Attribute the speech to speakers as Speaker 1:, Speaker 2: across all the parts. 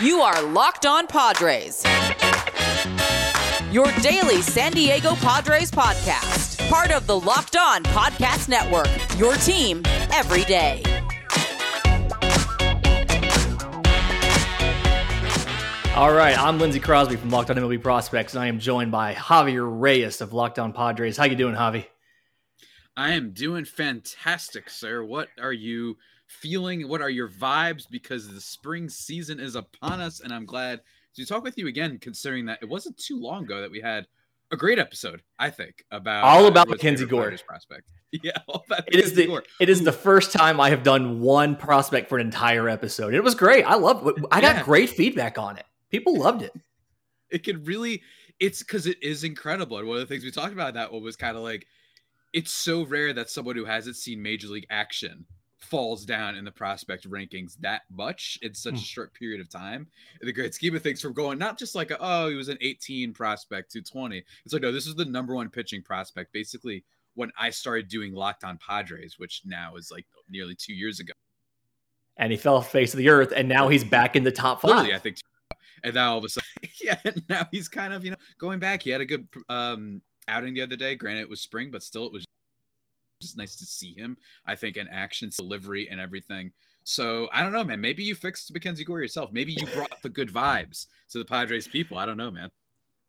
Speaker 1: You are Locked On Padres. Your daily San Diego Padres podcast. Part of the Locked On Podcast Network. Your team every day.
Speaker 2: All right, I'm Lindsey Crosby from Locked On MLB Prospects, and I am joined by Javier Reyes of Locked On Padres. How you doing, Javi?
Speaker 3: I am doing fantastic, sir. What are you feeling? What are your vibes? Because the spring season is upon us, and I'm glad to talk with you again, considering that it wasn't too long ago that we had a great episode, I think, about
Speaker 2: all about uh, Mackenzie Gore
Speaker 3: prospect. Yeah, all about
Speaker 2: it is the Gore. it is the first time I have done one prospect for an entire episode. It was great. I love. I got yeah. great feedback on it. People loved it.
Speaker 3: It could really. It's because it is incredible, and one of the things we talked about that one was kind of like, it's so rare that someone who hasn't seen major league action falls down in the prospect rankings that much in such a hmm. short period of time. In the great scheme of things, from going not just like a, oh he was an 18 prospect to 20. It's like no, this is the number one pitching prospect. Basically, when I started doing Locked On Padres, which now is like nearly two years ago.
Speaker 2: And he fell face of the earth, and now he's back in the top five.
Speaker 3: Literally, I think. And now all of a sudden, yeah, now he's kind of you know going back. He had a good um outing the other day. Granted, it was spring, but still, it was just nice to see him. I think in action, delivery, and everything. So I don't know, man. Maybe you fixed Mackenzie Gore yourself. Maybe you brought the good vibes to the Padres people. I don't know, man.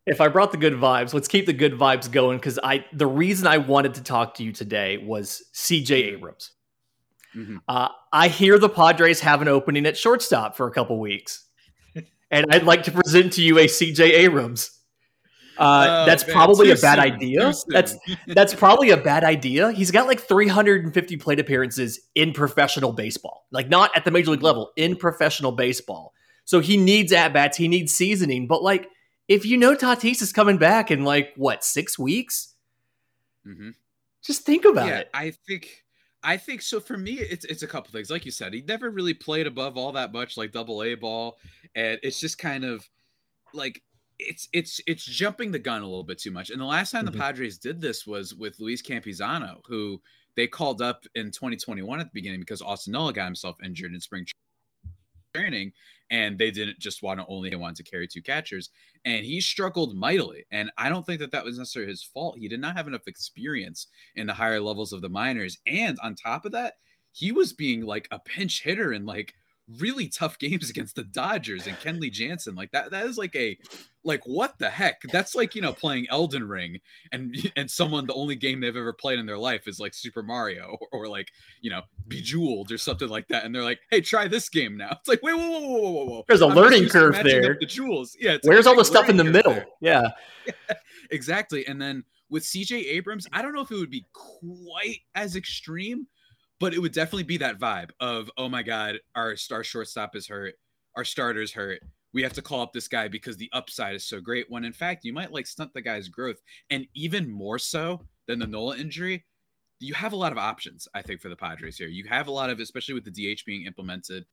Speaker 2: If I brought the good vibes, let's keep the good vibes going because I the reason I wanted to talk to you today was CJ Abrams. Mm-hmm. Uh, I hear the Padres have an opening at shortstop for a couple weeks, and I'd like to present to you a CJ Abrams. Uh, oh, that's man, probably a bad soon, idea. That's that's probably a bad idea. He's got like 350 plate appearances in professional baseball, like not at the major league level, in professional baseball. So he needs at bats, he needs seasoning. But like, if you know Tatis is coming back in like what six weeks, mm-hmm. just think about yeah, it.
Speaker 3: I think. I think so. For me, it's it's a couple things. Like you said, he never really played above all that much, like Double A ball, and it's just kind of like it's it's it's jumping the gun a little bit too much. And the last time mm-hmm. the Padres did this was with Luis Campusano, who they called up in 2021 at the beginning because Austin Nola got himself injured in spring training, and they didn't just want to only want to carry two catchers, and he struggled mightily. And I don't think that that was necessarily his fault. He did not have enough experience in the higher levels of the minors, and on top of that, he was being like a pinch hitter and like really tough games against the Dodgers and Kenley Jansen. Like that, that is like a like what the heck? That's like you know playing Elden Ring and and someone the only game they've ever played in their life is like Super Mario or, or like you know Bejeweled or something like that, and they're like, hey, try this game now. It's like wait, whoa, whoa, whoa, whoa, whoa.
Speaker 2: There's a I'm learning curve there.
Speaker 3: The jewels, yeah.
Speaker 2: Where's all the stuff in the middle? There. Yeah.
Speaker 3: yeah, exactly. And then with CJ Abrams, I don't know if it would be quite as extreme but it would definitely be that vibe of oh my god our star shortstop is hurt our starter's hurt we have to call up this guy because the upside is so great when in fact you might like stunt the guy's growth and even more so than the nola injury you have a lot of options i think for the padres here. You have a lot of especially with the dh being implemented.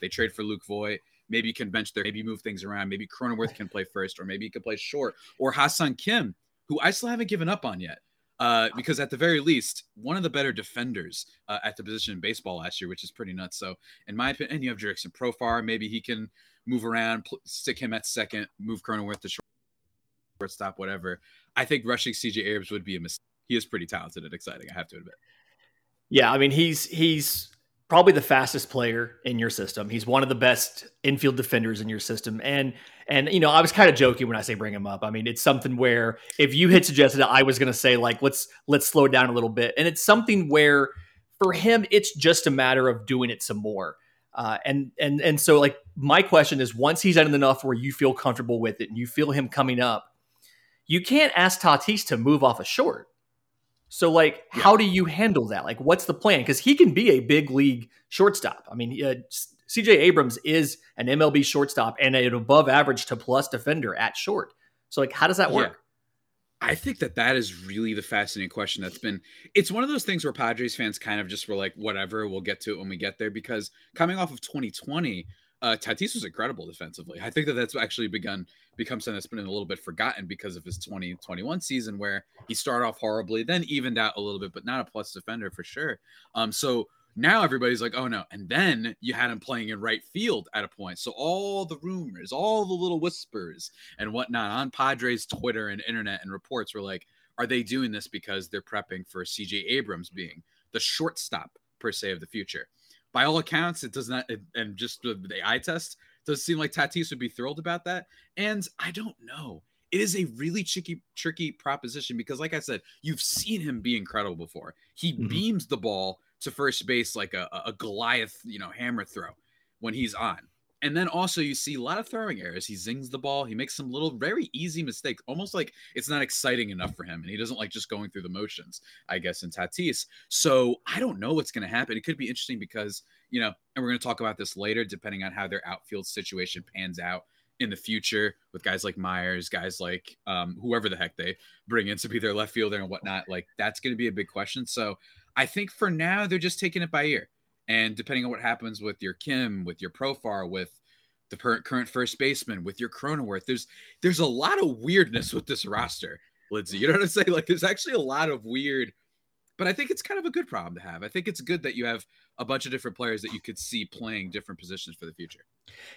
Speaker 3: They trade for luke voit. Maybe you can bench there. Maybe move things around. Maybe cronenworth can play first or maybe he can play short. Or ha-seong kim who i still haven't given up on yet uh, because at the very least, one of the better defenders uh, at the position in baseball last year, which is pretty nuts. So, in my opinion, and you have Jurickson Profar, maybe he can move around, pl- stick him at second, move Cronenworth to shortstop, whatever. I think rushing CJ Abrams would be a mistake. He is pretty talented and exciting, I have to admit.
Speaker 2: Yeah, I mean he's he's probably the fastest player in your system. He's one of the best infield defenders in your system. And and you know, I was kind of joking when I say bring him up. I mean, it's something where if you had suggested it, I was going to say like let's let's slow it down a little bit. And it's something where for him it's just a matter of doing it some more. Uh, and and and so like my question is once he's done enough where you feel comfortable with it and you feel him coming up, you can't ask Tatis to move off a short. So, like, yeah. how do you handle that? Like, what's the plan? Because he can be a big league shortstop. I mean, uh, CJ Abrams is an MLB shortstop and an above average to plus defender at short. So, like, how does that work?
Speaker 3: Yeah. I think that that is really the fascinating question that's been. It's one of those things where Padres fans kind of just were like, whatever, we'll get to it when we get there. Because coming off of 2020, uh, Tatis was incredible defensively. I think that that's actually begun become something that's been a little bit forgotten because of his 2021 season where he started off horribly, then evened out a little bit, but not a plus defender for sure. Um, so now everybody's like, oh no. And then you had him playing in right field at a point. So all the rumors, all the little whispers and whatnot on Padres Twitter and internet and reports were like, are they doing this because they're prepping for CJ Abrams being the shortstop per se of the future? By all accounts, it does not, and just the, eye test does seem like Tatis would be thrilled about that. And I don't know. It is a really tricky, tricky proposition because, like I said, you've seen him be incredible before. He mm-hmm. beams the ball to first base like a, a Goliath, you know, hammer throw when he's on. And then also you see a lot of throwing errors. He zings the ball. He makes some little very easy mistakes, almost like it's not exciting enough for him. And he doesn't like just going through the motions, I guess, in Tatis. So I don't know what's going to happen. It could be interesting because, you know, and we're going to talk about this later, depending on how their outfield situation pans out in the future with guys like Myers, guys like um, whoever the heck they bring in to be their left fielder and whatnot. Like that's going to be a big question. So I think for now they're just taking it by ear. And depending on what happens with your Kim, with your Profar, with the current first baseman, with your Cronenworth, there's there's a lot of weirdness with this roster, Lindsay. You know what I'm saying? Like there's actually a lot of weird but I think it's kind of a good problem to have. I think it's good that you have a bunch of different players that you could see playing different positions for the future.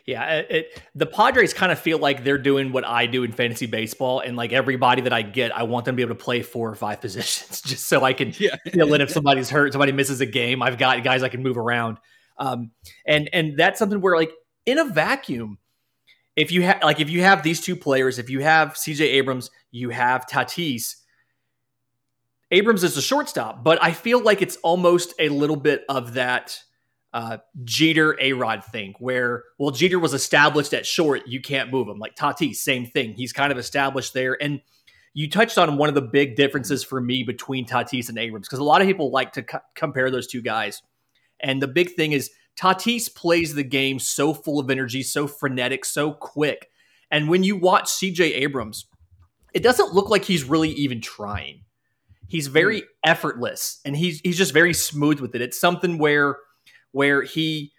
Speaker 2: Yeah, it, it, the Padres kind of feel like they're doing what I do in fantasy baseball, and like everybody that I get, I want them to be able to play four or five positions, just so I can yeah. fill in if somebody's hurt, somebody misses a game. I've got guys I can move around, um, and and that's something where like in a vacuum, if you have like if you have these two players, if you have C.J. Abrams, you have Tatis Abrams is a shortstop, but I feel like it's almost a little bit of that uh, Jeter A Rod thing where, well, Jeter was established at short, you can't move him. Like Tatis, same thing. He's kind of established there. And you touched on one of the big differences for me between Tatis and Abrams because a lot of people like to co- compare those two guys. And the big thing is Tatis plays the game so full of energy, so frenetic, so quick. And when you watch CJ Abrams, it doesn't look like he's really even trying. He's very mm. effortless and he's he's just very smooth with it. It's something where where he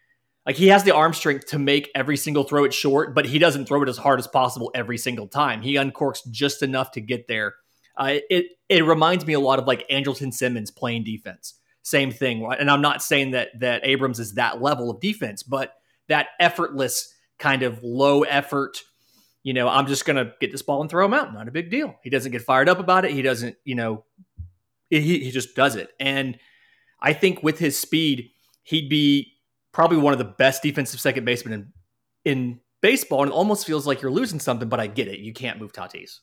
Speaker 2: like he has the arm strength to make every single throw it short, but he doesn't throw it as hard as possible every single time. He uncorks just enough to get there. Uh, it it reminds me a lot of like Andrelton Simmons playing defense. Same thing, and I'm not saying that that Abrams is that level of defense, but that effortless kind of low effort. You know, I'm just gonna get this ball and throw him out. Not a big deal. He doesn't get fired up about it. He doesn't, you know, he, he just does it. And I think with his speed, he'd be probably one of the best defensive second basemen in, in baseball. And it almost feels like you're losing something, but I get it. You can't move Tatis.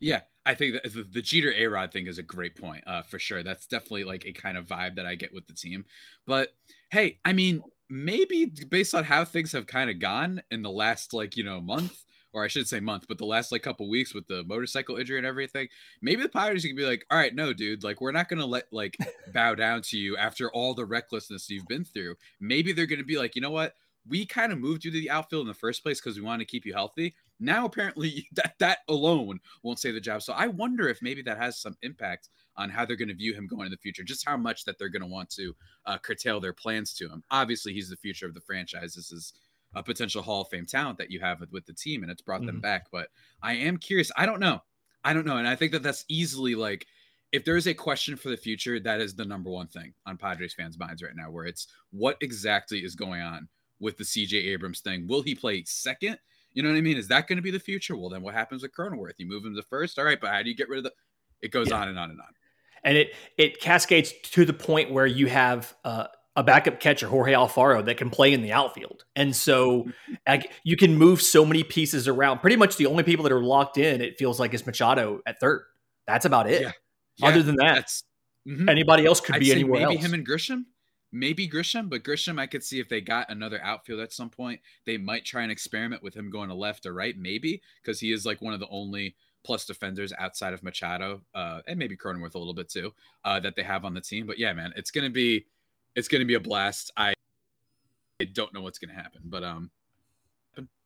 Speaker 3: Yeah, I think the, the Jeter A Rod thing is a great point uh, for sure. That's definitely like a kind of vibe that I get with the team. But hey, I mean, maybe based on how things have kind of gone in the last like you know month, or I should say month, but the last like couple weeks with the motorcycle injury and everything, maybe the Pirates can be like, all right, no, dude, like we're not gonna let like bow down to you after all the recklessness you've been through. Maybe they're gonna be like, you know what? We kind of moved you to the outfield in the first place because we want to keep you healthy. Now apparently that that alone won't save the job. So I wonder if maybe that has some impact on how they're going to view him going in the future, just how much that they're going to want to uh, curtail their plans to him. Obviously, he's the future of the franchise. This is a potential Hall of Fame talent that you have with, with the team, and it's brought mm-hmm. them back. But I am curious. I don't know. I don't know, and I think that that's easily like if there is a question for the future, that is the number one thing on Padres fans' minds right now, where it's what exactly is going on with the CJ Abrams thing. Will he play second? You know what I mean? Is that going to be the future? Well, then what happens with Cronenworth? You move him to first, all right, but how do you get rid of the? It goes yeah. on and on and on.
Speaker 2: And it it cascades to the point where you have uh, a backup catcher, Jorge Alfaro, that can play in the outfield. And so like, you can move so many pieces around. Pretty much the only people that are locked in, it feels like, is Machado at third. That's about it. Yeah. Yeah, Other than that, mm-hmm. anybody else could I'd be anywhere
Speaker 3: maybe
Speaker 2: else.
Speaker 3: him and Grisham. Maybe Grisham, but Grisham, I could see if they got another outfield at some point, they might try and experiment with him going to left or right, maybe, because he is like one of the only plus defenders outside of Machado, uh, and maybe Cronenworth a little bit too, uh, that they have on the team. But yeah, man, it's gonna be it's going to be a blast. I, I don't know what's going to happen, but um,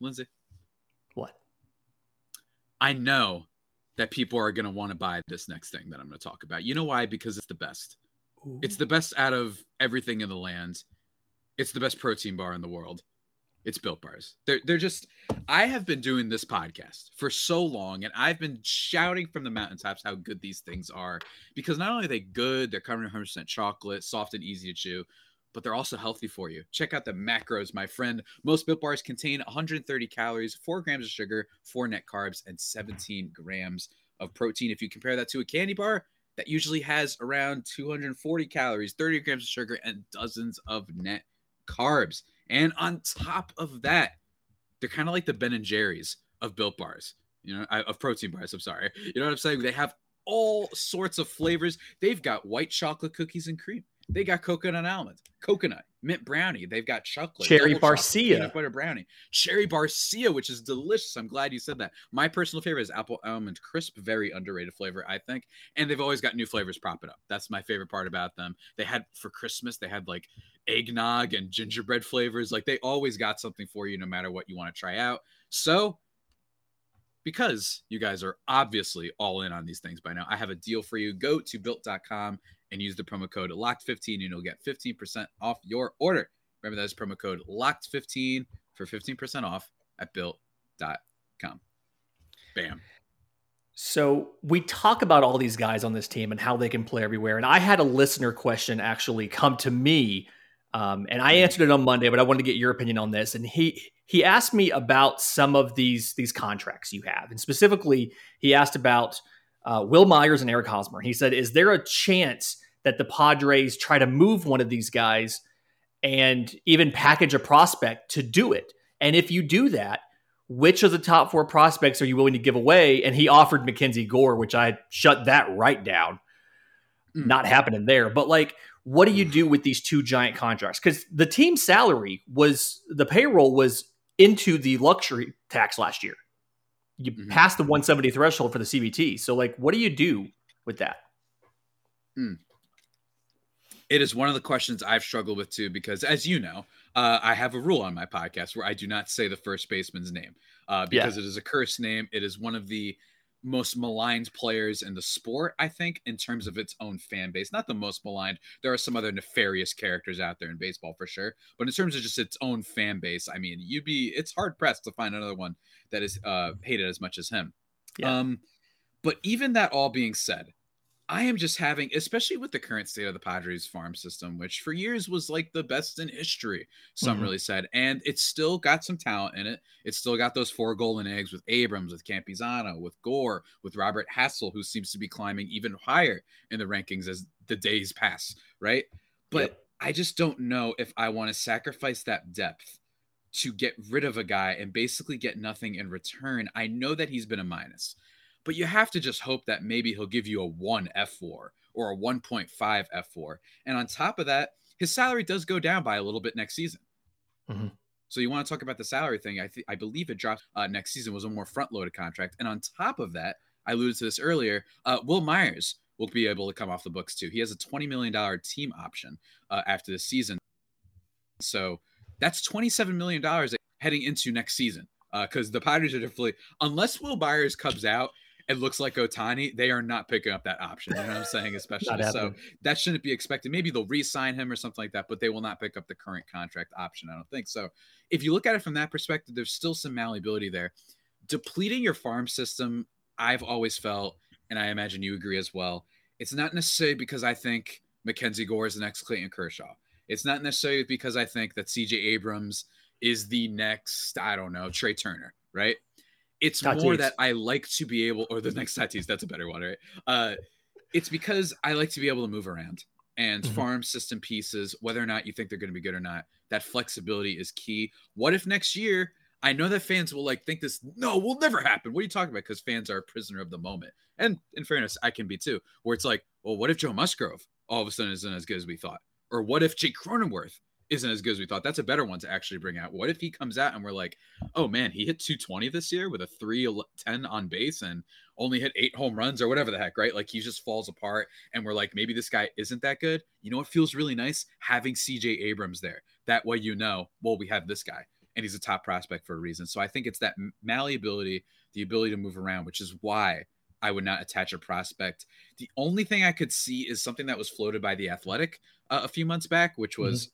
Speaker 3: Lindsay,
Speaker 2: what?
Speaker 3: I know that people are going to want to buy this next thing that I'm going to talk about. You know why? Because it's the best. Ooh. It's the best out of everything in the land. It's the best protein bar in the world. It's Built Bars. They're they're just. I have been doing this podcast for so long, and I've been shouting from the mountaintops how good these things are because not only are they good, they're covered in 100% chocolate, soft and easy to chew, but they're also healthy for you. Check out the macros, my friend. Most Built Bars contain 130 calories, four grams of sugar, four net carbs, and 17 grams of protein. If you compare that to a candy bar, that usually has around 240 calories, 30 grams of sugar, and dozens of net carbs. And on top of that, they're kind of like the Ben and Jerry's of built bars, you know, of protein bars. I'm sorry. You know what I'm saying? They have all sorts of flavors. They've got white chocolate cookies and cream. They got coconut almond, coconut, mint brownie. They've got chocolate,
Speaker 2: cherry Garcia,
Speaker 3: peanut butter brownie, cherry Garcia, which is delicious. I'm glad you said that. My personal favorite is apple almond crisp, very underrated flavor, I think. And they've always got new flavors popping up. That's my favorite part about them. They had for Christmas, they had like eggnog and gingerbread flavors. Like they always got something for you, no matter what you want to try out. So because you guys are obviously all in on these things by now, I have a deal for you. Go to built.com and use the promo code locked15 and you'll get 15% off your order. Remember that is promo code locked15 for 15% off at built.com. Bam.
Speaker 2: So we talk about all these guys on this team and how they can play everywhere. And I had a listener question actually come to me, um, and I answered it on Monday, but I wanted to get your opinion on this. And he he asked me about some of these these contracts you have, and specifically he asked about uh, Wil Myers and Eric Hosmer. He said, "Is there a chance that the Padres try to move one of these guys and even package a prospect to do it? And if you do that, which of the top four prospects are you willing to give away?" And he offered Mackenzie Gore, which I shut that right down. Mm. Not happening there. But like, what do you do with these two giant contracts? Because the team salary was the payroll was into the luxury tax last year you mm-hmm. pass the 170 threshold for the CBT. So, like, what do you do with that?
Speaker 3: Hmm. It is one of the questions I've struggled with too, because as you know, uh, I have a rule on my podcast where I do not say the first baseman's name uh, because yeah. it is a cursed name. It is one of the most maligned players in the sport, I think, in terms of its own fan base. Not the most maligned. There are some other nefarious characters out there in baseball for sure. But in terms of just its own fan base, I mean, you'd be it's hard pressed to find another one that is uh, hated as much as him. Yeah. Um, but even that all being said, I am just having, especially with the current state of the Padres farm system, which for years was like the best in history, some mm-hmm. really said. And it's still got some talent in it. It's still got those four golden eggs with Abrams, with Campusano, with Gore, with Robert Hassell, who seems to be climbing even higher in the rankings as the days pass, right? But yep. I just don't know if I want to sacrifice that depth to get rid of a guy and basically get nothing in return. I know that he's been a minus but you have to just hope that maybe he'll give you a 1 F4 or a 1.5 F4. And on top of that, his salary does go down by a little bit next season. Mm-hmm. So you want to talk about the salary thing? I th- I believe it drops uh, next season was a more front loaded contract, and on top of that, I alluded to this earlier. Uh, Wil Myers will be able to come off the books too. He has a twenty million dollar team option uh, after the season, so that's twenty seven million dollars heading into next season. Because uh, the Padres are definitely, unless Wil Myers comes out it looks like Ohtani, they are not picking up that option. You know what I'm saying? Especially so that shouldn't be expected. Maybe they'll re-sign him or something like that, but they will not pick up the current contract option. I don't think so. If you look at it from that perspective, there's still some malleability there. Depleting your farm system, I've always felt, and I imagine you agree as well. It's not necessarily because I think Mackenzie Gore is the next Clayton Kershaw. It's not necessarily because I think that CJ Abrams is the next, I don't know, Trea Turner, right? It's Tatis. more that I like to be able, or the next Tatis, that's a better one, right? Uh, it's because I like to be able to move around and mm-hmm. farm system pieces, whether or not you think they're going to be good or not. That flexibility is key. What if next year? I know that fans will like think this. No, will never happen. What are you talking about? Because fans are a prisoner of the moment. And in fairness, I can be too. Where it's like, well, what if Joe Musgrove all of a sudden isn't as good as we thought? Or what if Jake Cronenworth isn't as good as we thought. That's a better one to actually bring out. What if he comes out and we're like, oh man, he hit 220 this year with a 310 on base and only hit eight home runs or whatever the heck, right? Like he just falls apart. And we're like, maybe this guy isn't that good. You know what feels really nice? Having CJ Abrams there. That way, you know, well, we have this guy and he's a top prospect for a reason. So I think it's that malleability, the ability to move around, which is why I would not attach a prospect. The only thing I could see is something that was floated by the Athletic uh, a few months back, which was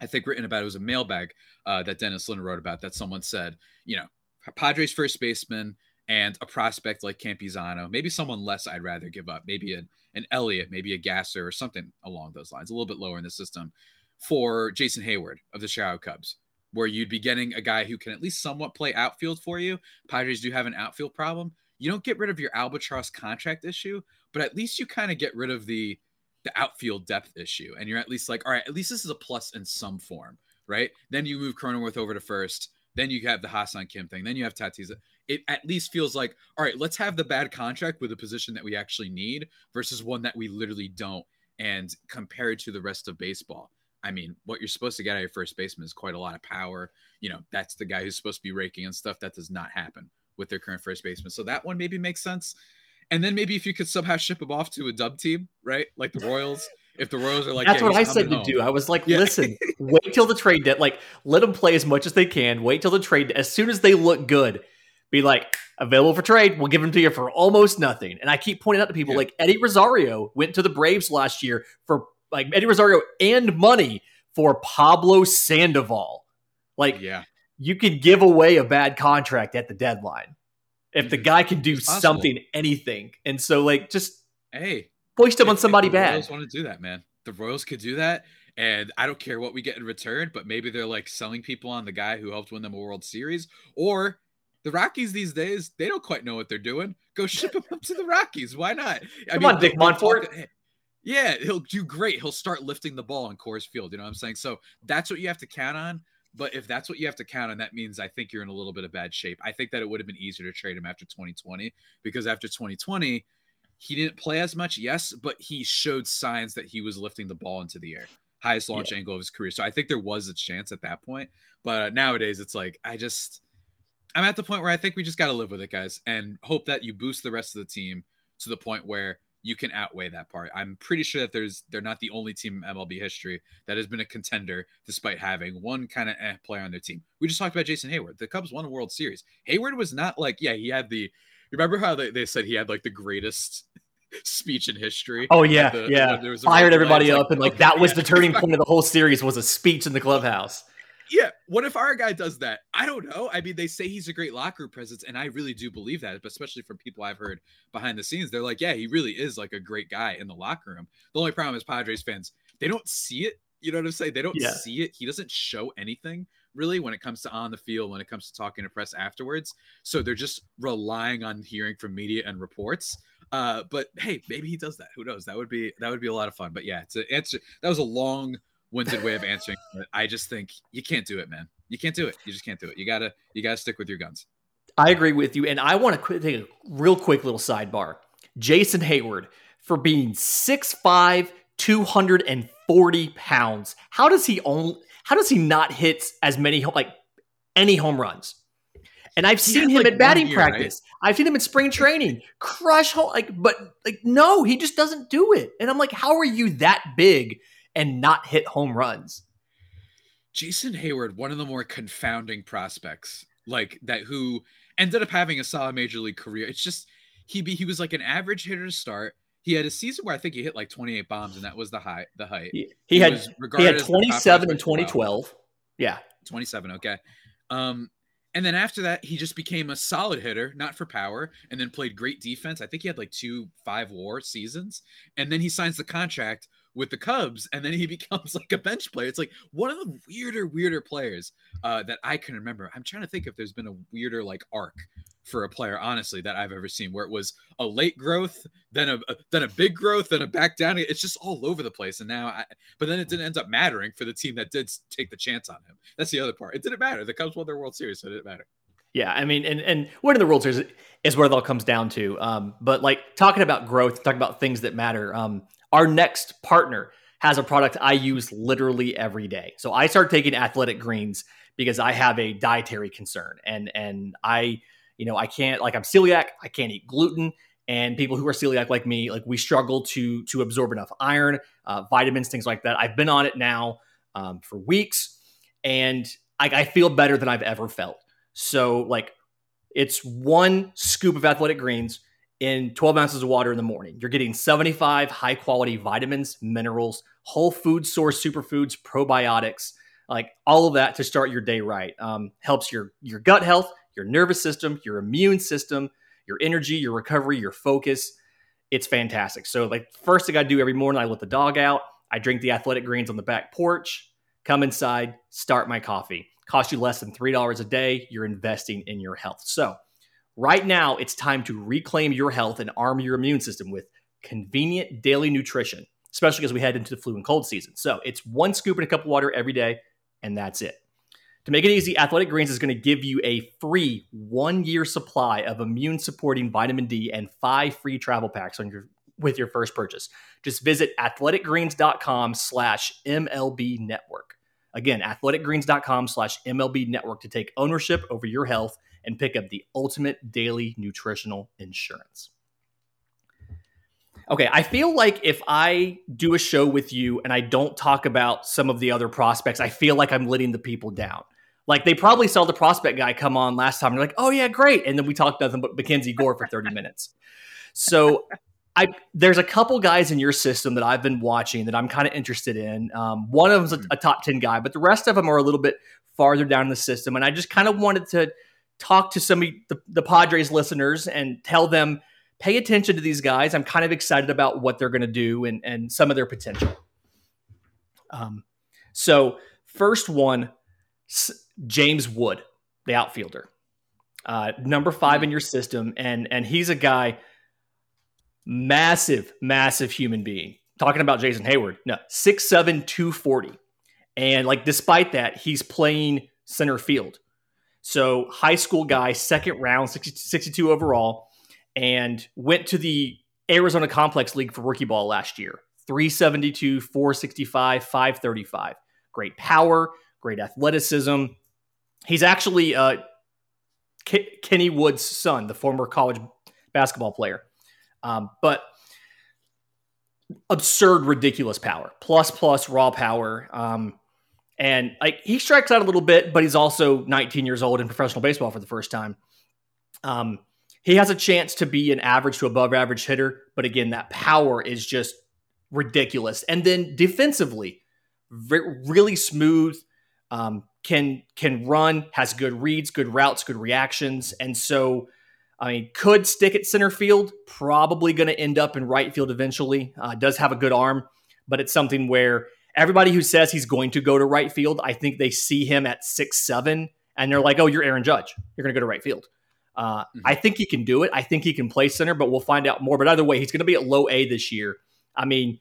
Speaker 3: I think written about it was a mailbag uh, that Dennis Lin wrote about that someone said, you know, Padres first baseman and a prospect like Campusano, maybe someone less I'd rather give up, maybe an, an Elliott, maybe a Gasser or something along those lines, a little bit lower in the system for Jason Heyward of the Chicago Cubs, where you'd be getting a guy who can at least somewhat play outfield for you. Padres do have an outfield problem. You don't get rid of your albatross contract issue, but at least you kind of get rid of the the outfield depth issue, and you're at least like, all right, at least this is a plus in some form, right? Then you move Cronenworth over to first. Then you have the Ha-Seong Kim thing. Then you have Tatis. It at least feels like, all right, let's have the bad contract with a position that we actually need versus one that we literally don't. And compared to the rest of baseball, I mean, what you're supposed to get out of your first baseman is quite a lot of power. You know, that's the guy who's supposed to be raking and stuff. That does not happen with their current first baseman. So that one maybe makes sense. And then maybe if you could somehow ship him off to a dub team, right? Like the Royals. If the Royals are like,
Speaker 2: that's
Speaker 3: yeah,
Speaker 2: what I said
Speaker 3: home.
Speaker 2: to do. I was like, yeah. listen, wait till the trade debt. Like, let them play as much as they can. Wait till the trade. As soon as they look good, be like available for trade. We'll give them to you for almost nothing. And I keep pointing out to people yeah. like Eddie Rosario went to the Braves last year for like Eddie Rosario and money for Pablo Sandoval. Like,
Speaker 3: yeah,
Speaker 2: you can give away a bad contract at the deadline if the guy can do something, anything. And so, like, just
Speaker 3: hey,
Speaker 2: hoist him on somebody bad.
Speaker 3: Royals want to do that, man. The Royals could do that, and I don't care what we get in return. But maybe they're like selling people on the guy who helped win them a World Series, or the Rockies these days they don't quite know what they're doing. Go ship him up to the Rockies. Why not?
Speaker 2: I Come mean, on, Dick Monfort.
Speaker 3: Yeah, he'll do great. He'll start lifting the ball in Coors Field. You know what I'm saying? So that's what you have to count on. But if that's what you have to count on, that means I think you're in a little bit of bad shape. I think that it would have been easier to trade him after 2020 because after 2020, he didn't play as much, yes, but he showed signs that he was lifting the ball into the air, highest launch yeah. angle of his career. So I think there was a chance at that point. But uh, nowadays, it's like I just I'm at the point where I think we just got to live with it, guys, and hope that you boost the rest of the team to the point where you can outweigh that part. I'm pretty sure that there's they're not the only team in MLB history that has been a contender despite having one kind of eh player on their team. We just talked about Jason Heyward. The Cubs won a World Series. Heyward was not like, yeah, he had the remember how they, they said he had like the greatest speech in history.
Speaker 2: Oh yeah, the, yeah. Fired everybody up, like, and like okay, that was yeah. the turning point of the whole series was a speech in the clubhouse
Speaker 3: yeah. What if our guy does that? I don't know. I mean, they say he's a great locker room presence, and I really do believe that, but especially from people I've heard behind the scenes. They're like, yeah, he really is like a great guy in the locker room. The only problem is Padres fans, they don't see it. You know what I'm saying? They don't yeah. see it. He doesn't show anything really when it comes to on the field, when it comes to talking to press afterwards. So they're just relying on hearing from media and reports. Uh, but hey, maybe he does that. Who knows? That would be that would be a lot of fun. But yeah, it's a answer. That was a long winded way of answering. I just think you can't do it, man. You can't do it. You just can't do it. You gotta you gotta stick with your guns.
Speaker 2: I agree with you, and I want to take a real quick little sidebar. Jason Heyward for being 6'5", 240 pounds. How does he only? How does he not hit as many like any home runs? And I've seen him like at batting year, practice. Right? I've seen him in spring training crush home like, but like no, he just doesn't do it. And I'm like, how are you that big and not hit home runs.
Speaker 3: Jason Heyward, one of the more confounding prospects, like that who ended up having a solid major league career. It's just he be, he was like an average hitter to start. He had a season where I think he hit like 28 bombs, and that was the high the height.
Speaker 2: He, he, he had he had 27 in 2012. Yeah,
Speaker 3: 27. Okay. Um, and then after that, he just became a solid hitter, not for power, and then played great defense. I think he had like two five war seasons. And then he signs the contract with the Cubs, and then he becomes like a bench player. It's like one of the weirder, weirder players uh, that I can remember. I'm trying to think if there's been a weirder like arc for a player, honestly, that I've ever seen, where it was a late growth, then a, a then a big growth, then a back down. It's just all over the place. And now, I, but then it didn't end up mattering for the team that did take the chance on him. That's the other part. It didn't matter. The Cubs won their World Series, so it didn't matter.
Speaker 2: Yeah, I mean, and and winning the World Series is where it all comes down to. Um, but like talking about growth, talking about things that matter. Um, our next partner has a product I use literally every day. So I start taking athletic greens because I have a dietary concern and and I you know I can't like I'm celiac, I can't eat gluten and people who are celiac like me like we struggle to to absorb enough iron, uh, vitamins, things like that. I've been on it now um, for weeks and I, I feel better than I've ever felt. So like it's one scoop of athletic greens in 12 ounces of water in the morning. You're getting 75 high quality vitamins, minerals, whole food source superfoods, probiotics, like all of that to start your day right. Um, helps your your gut health, your nervous system, your immune system, your energy, your recovery, your focus. It's fantastic. So, like, first thing I do every morning, I let the dog out. I drink the athletic greens on the back porch, come inside, start my coffee. Cost you less than $3 a day. You're investing in your health. So, right now, it's time to reclaim your health and arm your immune system with convenient daily nutrition, especially as we head into the flu and cold season. So, it's one scoop in a cup of water every day, and that's it. To make it easy, Athletic Greens is going to give you a free one year supply of immune supporting vitamin D and five free travel packs on your with your first purchase. Just visit athleticgreens.com slash MLB network. Again, athleticgreens.com slash MLB network to take ownership over your health and pick up the ultimate daily nutritional insurance. Okay, I feel like if I do a show with you and I don't talk about some of the other prospects, I feel like I'm letting the people down. Like they probably saw the prospect guy come on last time. They're like, oh yeah, great. And then we talked nothing but Mackenzie Gore for 30 minutes. So I there's a couple guys in your system that I've been watching that I'm kind of interested in. Um, one of them's a, a, top 10 guy, but the rest of them are a little bit farther down the system. And I just kind of wanted to talk to some of the, the Padres listeners and tell them, pay attention to these guys. I'm kind of excited about what they're going to do and, and some of their potential. Um, so first one, James Wood, the outfielder, uh, number five in your system, and and he's a guy, massive, massive human being. Talking about Jason Heyward, no, six seven two forty, and like despite that, he's playing center field. So high school guy, second round, 60, 62 overall, and went to the Arizona Complex League for rookie ball last year. 372, 465, 535. Great power, great athleticism, He's actually uh, K- Kenny Wood's son, the former college basketball player. Um, but absurd, ridiculous power, plus plus raw power. Um, and like he strikes out a little bit, but he's also 19 years old in professional baseball for the first time. Um, he has a chance to be an average to above average hitter, but again, that power is just ridiculous. And then defensively, re- really smooth, um, can can run, has good reads, good routes, good reactions, and so I mean, could stick at center field. Probably going to end up in right field eventually. Uh, does have a good arm, but it's something where everybody who says he's going to go to right field, I think they see him at six seven, and they're like, "Oh, you're Aaron Judge. You're going to go to right field." Uh, mm-hmm. I think he can do it. I think he can play center, but we'll find out more. But either way, he's going to be at low A this year. I mean,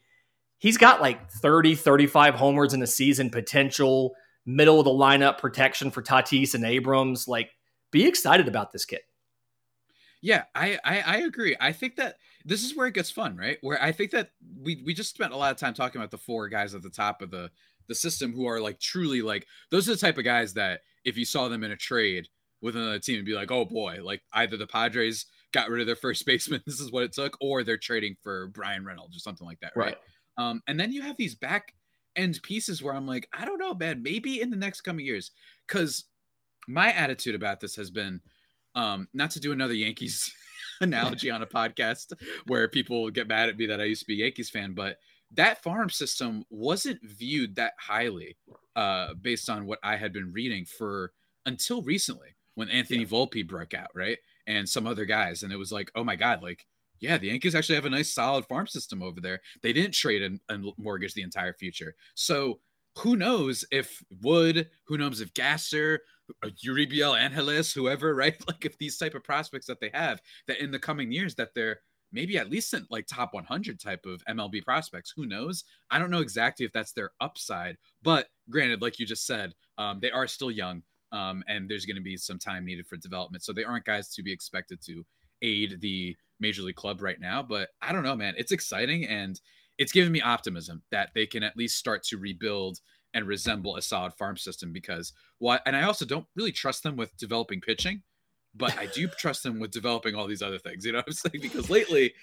Speaker 2: he's got like 30, 35 homers in a season potential middle of the lineup protection for Tatis and Abrams. Like, be excited about this kid.
Speaker 3: Yeah, I, I, I agree. I think that this is where it gets fun, right? Where I think that we we just spent a lot of time talking about the four guys at the top of the the system who are like truly like those are the type of guys that if you saw them in a trade with another team, and be like, oh boy, like either the Padres got rid of their first baseman, this is what it took, or they're trading for Bryan Reynolds or something like that, right? right. Um, and then you have these back end pieces where I'm like, I don't know, man, maybe in the next coming years. Cause my attitude about this has been um, not to do another Yankees analogy on a podcast where people get mad at me that I used to be a Yankees fan, but that farm system wasn't viewed that highly uh, based on what I had been reading for until recently when Anthony yeah. Volpe broke out, right? And some other guys. And it was like, oh my God, like yeah, the Yankees actually have a nice solid farm system over there. They didn't trade and, and mortgage the entire future. So who knows if Wood, who knows if Gasser, uh, Euribiel Angeles, whoever, right? Like if these type of prospects that they have that in the coming years that they're maybe at least in like top 100 type of MLB prospects. Who knows? I don't know exactly if that's their upside, but granted, like you just said, um, they are still young. Um, and there's going to be some time needed for development. So they aren't guys to be expected to aid the major league club right now. But I don't know, man. It's exciting and it's giving me optimism that they can at least start to rebuild and resemble a solid farm system because what and I also don't really trust them with developing pitching, but I do trust them with developing all these other things. You know what I'm saying? Because lately,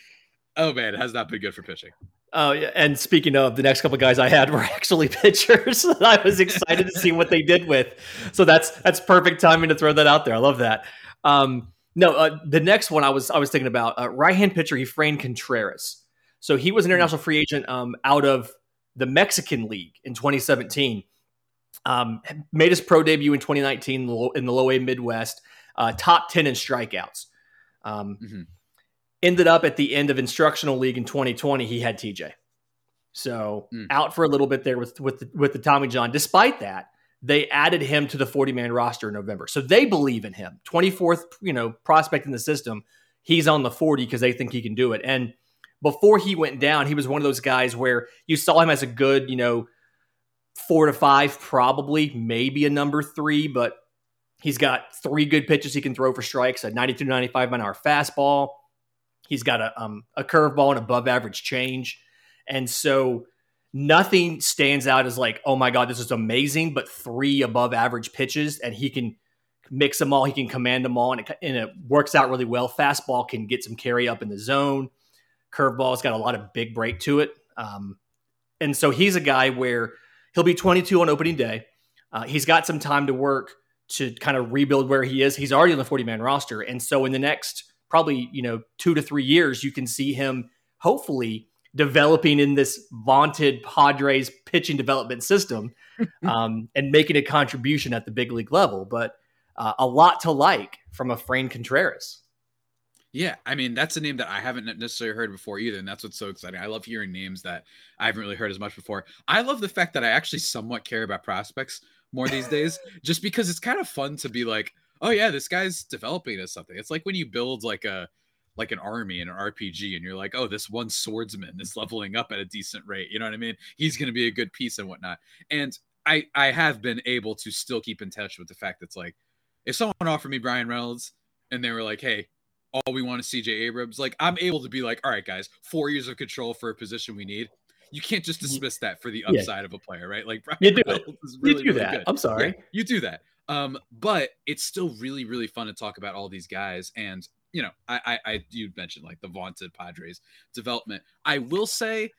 Speaker 3: oh man, it has not been good for pitching.
Speaker 2: Oh yeah, and speaking of the next couple guys I had were actually pitchers. that I was excited to see what they did with. So that's that's perfect timing to throw that out there. I love that. Um, no, uh, the next one I was I was thinking about uh, right hand pitcher Efrain Contreras. So he was an international free agent um, out of the Mexican League in 2017. Um, made his pro debut in 2019 in the low A Midwest, uh, top 10 in strikeouts. Um, mm-hmm. Ended up at the end of instructional league in 2020. He had TJ, so mm. out for a little bit there with with the, with the Tommy John. Despite that, they added him to the 40 man roster in November, so they believe in him. 24th, you know, prospect in the system. He's on the 40 because they think he can do it. And before he went down, he was one of those guys where you saw him as a good, you know, four to five, probably, maybe a number three, but he's got three good pitches he can throw for strikes, a 92 95 mile an hour fastball. He's got a, um, a curveball and above average change. And so nothing stands out as like, oh my God, this is amazing, but three above average pitches and he can mix them all. He can command them all and it, and it works out really well. Fastball can get some carry up in the zone. Curveball's got a lot of big break to it. Um, and so he's a guy where he'll be 22 on opening day. Uh, he's got some time to work to kind of rebuild where he is. He's already on the 40 man roster. And so in the next probably, you know, two to three years, you can see him hopefully developing in this vaunted Padres pitching development system um, and making a contribution at the big league level. But uh, a lot to like from a Efrain Contreras.
Speaker 3: Yeah, I mean that's a name that I haven't necessarily heard before either, and that's what's so exciting. I love hearing names that I haven't really heard as much before. I love the fact that I actually somewhat care about prospects more these days, just because it's kind of fun to be like, oh yeah, this guy's developing as something. It's like when you build like a like an army in an RPG, and you're like, oh, this one swordsman is leveling up at a decent rate. You know what I mean? He's going to be a good piece and whatnot. And I I have been able to still keep in touch with the fact that's like, if someone offered me Bryan Reynolds and they were like, hey all we want is CJ Abrams. Like I'm able to be like, all right, guys, four years of control for a position we need. You can't just dismiss that for the upside yeah. of a player, right? Like
Speaker 2: Bryan you do, really, you do really that. Good. I'm sorry. Yeah,
Speaker 3: you do that. Um, but it's still really, really fun to talk about all these guys. And you know, I, I, I you mentioned like the vaunted Padres development. I will say,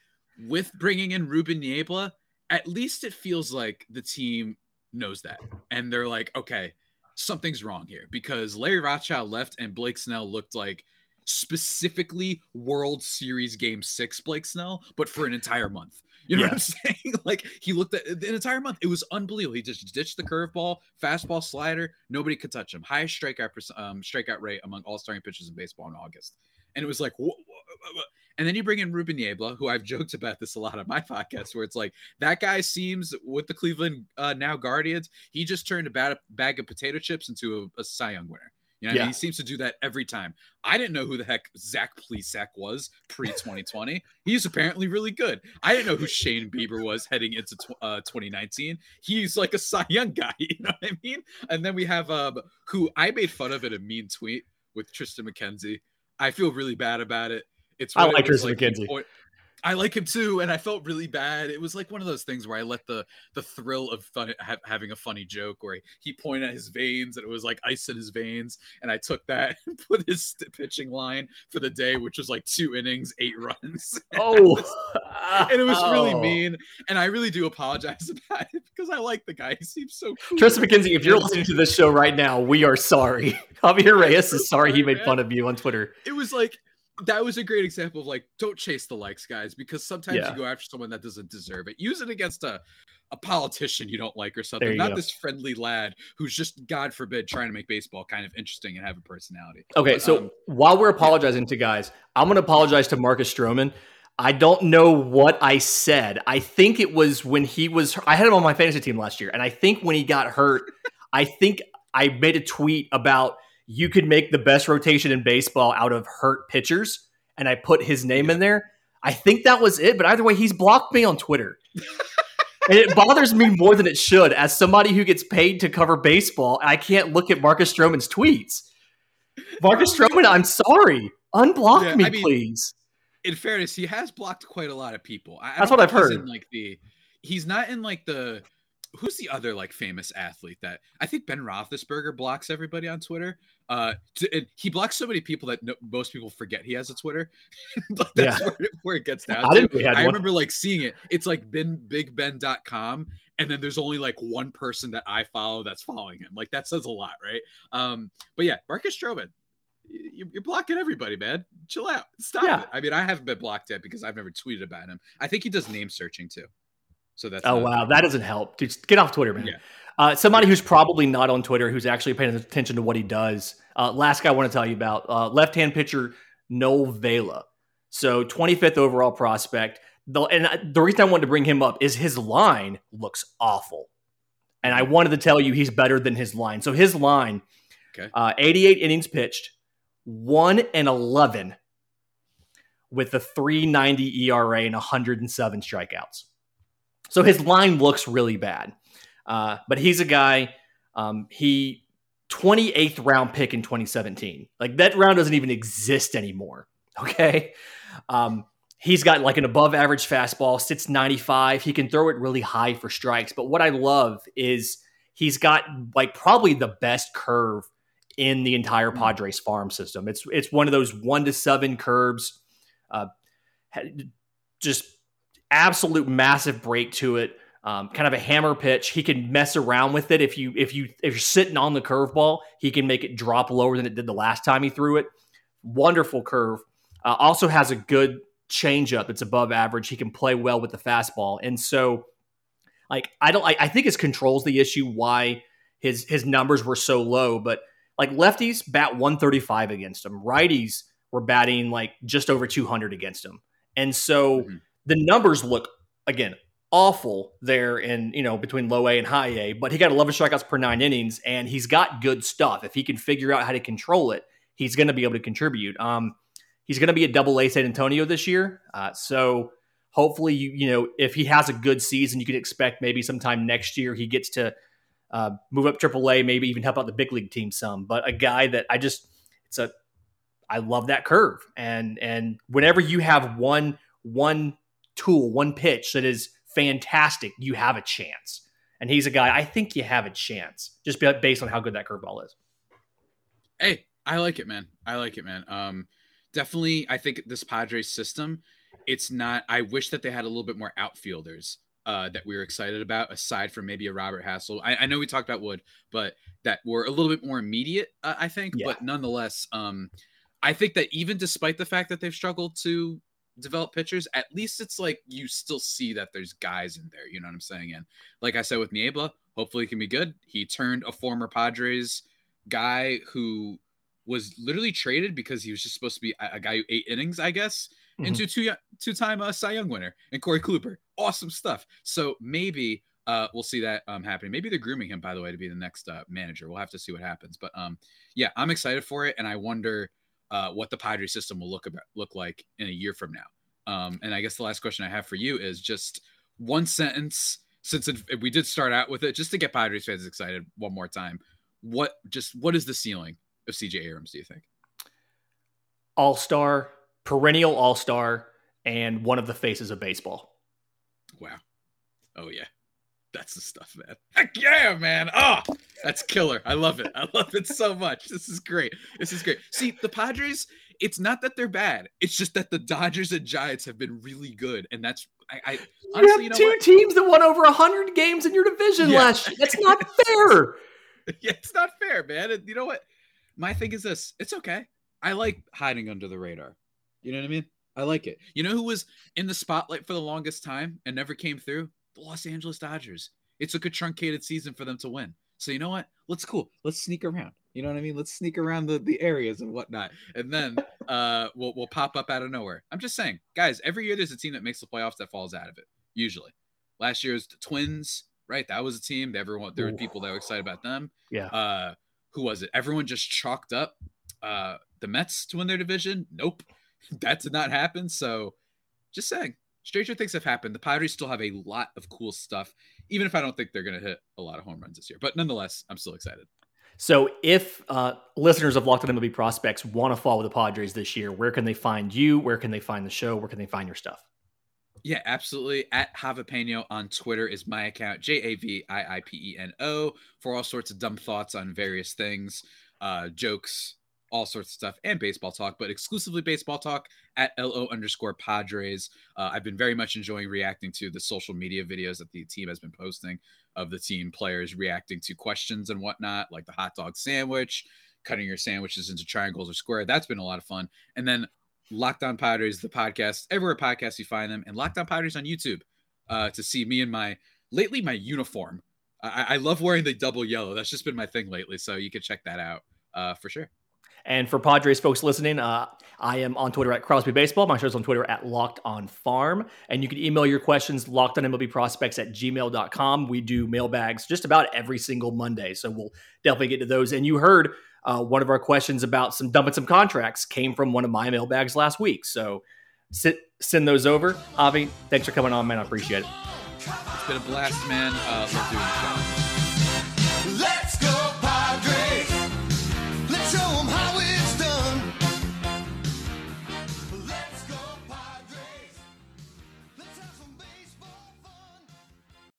Speaker 3: with bringing in Ruben Niebla, at least it feels like the team knows that, and they're like, okay, something's wrong here because Larry Rothschild left and Blake Snell looked like specifically World Series Game Six Blake Snell, but for an entire month. You know what I'm saying? like he looked at the entire month. It was unbelievable. He just ditched the curveball, fastball, slider. Nobody could touch him. Highest strikeout um, strikeout rate among all starting pitchers in baseball in August. And it was like, whoa, whoa, whoa, and then you bring in Ruben Niebla, who I've joked about this a lot on my podcast, where it's like that guy seems with the Cleveland uh, now Guardians, he just turned a bad, bag of potato chips into a, a Cy Young winner. You know, yeah. I mean? he seems to do that every time. I didn't know who the heck Zach Plesac was pre 2020. He's apparently really good. I didn't know who Shane Bieber was heading into tw- uh, 2019. He's like a Cy Young guy. You know what I mean? And then we have um, who I made fun of in a mean tweet with Triston McKenzie. I feel really bad about it. It's
Speaker 2: I like Triston like McKenzie. Point,
Speaker 3: I like him too, and I felt really bad. It was like one of those things where I let the the thrill of fun, ha- having a funny joke where he, he pointed at his veins and it was like ice in his veins, and I took that and put his pitching line for the day, which was like two innings, eight runs.
Speaker 2: Oh,
Speaker 3: and it was really mean, and I really do apologize about it because I like the guy. He seems so cool.
Speaker 2: Triston McKenzie, if you're listening to this show right now, we are sorry. Javier Reyes is sorry he made fun of you on Twitter.
Speaker 3: It was like that was a great example of like don't chase the likes guys because sometimes yeah. you go after someone that doesn't deserve it use it against a a politician you don't like or something not go. this friendly lad who's just god forbid trying to make baseball kind of interesting and have a personality
Speaker 2: okay but, so um, while we're apologizing yeah. to guys i'm going to apologize to marcus stroman I don't know what I said. I think it was when he was I had him on my fantasy team last year and I think when he got hurt, I think I made a tweet about you could make the best rotation in baseball out of hurt pitchers, and I put his name in there. I think that was it, but either way, he's blocked me on Twitter. and it bothers me more than it should as somebody who gets paid to cover baseball. I can't look at Marcus Stroman's tweets. Marcus Stroman, I'm sorry. Unblock yeah, me, I mean, please.
Speaker 3: In fairness, he has blocked quite a lot of people.
Speaker 2: I, That's what I've heard.
Speaker 3: like the, he's not in like the who's the other like famous athlete that I think Ben Roethlisberger blocks everybody on Twitter. Uh, to, he blocks so many people that no, most people forget he has a Twitter. that's yeah. where, it, where it gets down. I, to. I remember like seeing it. It's like ben bigben.com and then there's only like one person that I follow that's following him. Like that says a lot, right? Um, but yeah, Marcus Stroman. You're blocking everybody, man. Chill out. Stop yeah. it. I mean, I haven't been blocked yet because I've never tweeted about him. I think he does name searching too. So that's
Speaker 2: oh wow, that doesn't help. Dude, get off Twitter, man.
Speaker 3: Yeah.
Speaker 2: Uh, somebody who's probably not on Twitter, who's actually paying attention to what he does. Uh, last guy I want to tell you about uh, left-hand pitcher Noel Vela. So 25th overall prospect. The, and I- the reason I wanted to bring him up is his line looks awful, and I wanted to tell you he's better than his line. So his line,
Speaker 3: Okay.
Speaker 2: uh, 88 innings pitched, one and 11, with a 390 ERA and 107 strikeouts. So his line looks really bad. Uh, but he's a guy, um, he 28th round pick in 2017. Like that round doesn't even exist anymore. Okay. Um, he's got like an above average fastball, sits 95. He can throw it really high for strikes. But what I love is he's got like probably the best curve in the entire
Speaker 3: Hmm.
Speaker 2: Padres farm system. It's it's one of those one to seven curves, uh, just absolute massive break to it. Um, kind of a hammer pitch. He can mess around with it if you if you if you're sitting on the curveball, he can make it drop lower than it did the last time he threw it. Wonderful curve. Uh, also has a good changeup that's above average. He can play well with the fastball, and so like I don't I, I think his controls the issue why his his numbers were so low, but like lefties bat 135 against him, righties were batting like just over 200 against him, and so
Speaker 3: Mhm.
Speaker 2: The numbers look again awful there in you know between low A and high A, but he got 11 strikeouts per nine innings, and he's got good stuff. If he can figure out how to control it, he's going to be able to contribute. Um, he's going to be at Double A San Antonio this year, uh, so hopefully you you know if he has a good season, you can expect maybe sometime next year he gets to uh, move up Triple A, maybe even help out the big league team some. But a guy that I just it's a I love that curve, and and whenever you have one one tool, one pitch that is fantastic, you have a chance. And he's a guy I think you have a chance just based on how good that curveball is.
Speaker 3: Hey, I like it, man. I like it, man. Um, definitely. I think this Padres system, it's not. I wish that they had a little bit more outfielders uh, that we were excited about, aside from maybe a Robert Hassell. I, I know we talked about Wood, but that were a little bit more immediate. Uh, I think,
Speaker 2: Yeah.
Speaker 3: but nonetheless, um, I think that even despite the fact that they've struggled to develop pitchers, at least it's like you still see that there's guys in there. You know what I'm saying? And like I said with Niebla, hopefully he can be good. He turned a former Padres guy who was literally traded because he was just supposed to be a, guy who ate innings, I guess,
Speaker 2: Mhm.
Speaker 3: into two two time uh, Cy Young winner and Corey Kluber. Awesome stuff. So maybe uh, we'll see that um, happening. Maybe they're grooming him, by the way, to be the next uh, manager. We'll have to see what happens. But um, yeah, I'm excited for it, and I wonder uh, what the Padres system will look about look like in a year from now. Um, and I guess the last question I have for you is just one sentence. Since it, we did start out with it, just to get Padres fans excited one more time, what just what is the ceiling of CJ Abrams? Do you think?
Speaker 2: All star, perennial all star, and one of the faces of baseball.
Speaker 3: Wow. Oh yeah. That's the stuff, man. Heck yeah, man. Oh, that's killer. I love it. I love it so much. This is great. This is great. See, the Padres, it's not that they're bad. It's just that the Dodgers and Giants have been really good. And that's I, I
Speaker 2: You have
Speaker 3: you know
Speaker 2: two
Speaker 3: what?
Speaker 2: teams that won over hundred games in your division
Speaker 3: Yeah.
Speaker 2: last year. That's not fair.
Speaker 3: yeah, it's not fair, man. And you know what? My thing is this: it's okay. I like hiding under the radar. You know what I mean? I like it. You know who was in the spotlight for the longest time and never came through? The Los Angeles Dodgers. It took a truncated season for them to win. So you know what? Let's cool. Let's sneak around. You know what I mean? Let's sneak around the, the areas and whatnot. And then uh we'll we'll pop up out of nowhere. I'm just saying, guys, every year there's a team that makes the playoffs that falls out of it. Usually. Last year's the Twins, right? That was a team. that Everyone there were people that were excited about them
Speaker 2: Yeah.
Speaker 3: uh who was it everyone just chalked up uh the mets to win their division nope that did not happen so just saying stranger things have happened the padres still have a lot of cool stuff even if i don't think they're going to hit a lot of home runs this year but nonetheless i'm still excited
Speaker 2: So, if uh, listeners of Locked On MLB Prospects want to follow the Padres this year, where can they find you? Where can they find the show? Where can they find your stuff?
Speaker 3: Yeah, absolutely. At Javapeno on Twitter is my account, J A V I I P E N O, for all sorts of dumb thoughts on various things, uh, jokes, all sorts of stuff, and baseball talk, but exclusively baseball talk at LO underscore Padres. Uh, I've been very much enjoying reacting to the social media videos that the team has been posting of the team players reacting to questions and whatnot, like the hot dog sandwich, cutting your sandwiches into triangles or square. That's been a lot of fun. And then Locked On Padres, the podcast, everywhere podcasts you find them, and Locked On Padres on YouTube. uh, to see me and my lately my uniform. I, I love wearing the double yellow. That's just been my thing lately. So you can check that out uh, for sure.
Speaker 2: And for Padres folks listening, uh, I am on Twitter at Crosby Baseball. My show's on Twitter at Locked On Farm. And you can email your questions, locked on MLB prospects at gmail.com. We do mailbags just about every single Monday. So we'll definitely get to those. And you heard uh, one of our questions about some dumping some contracts came from one of my mailbags last week. So sit, send those over. Avi, thanks for coming on, man. I appreciate it.
Speaker 3: It's been a blast, man. Uh, love doing the show.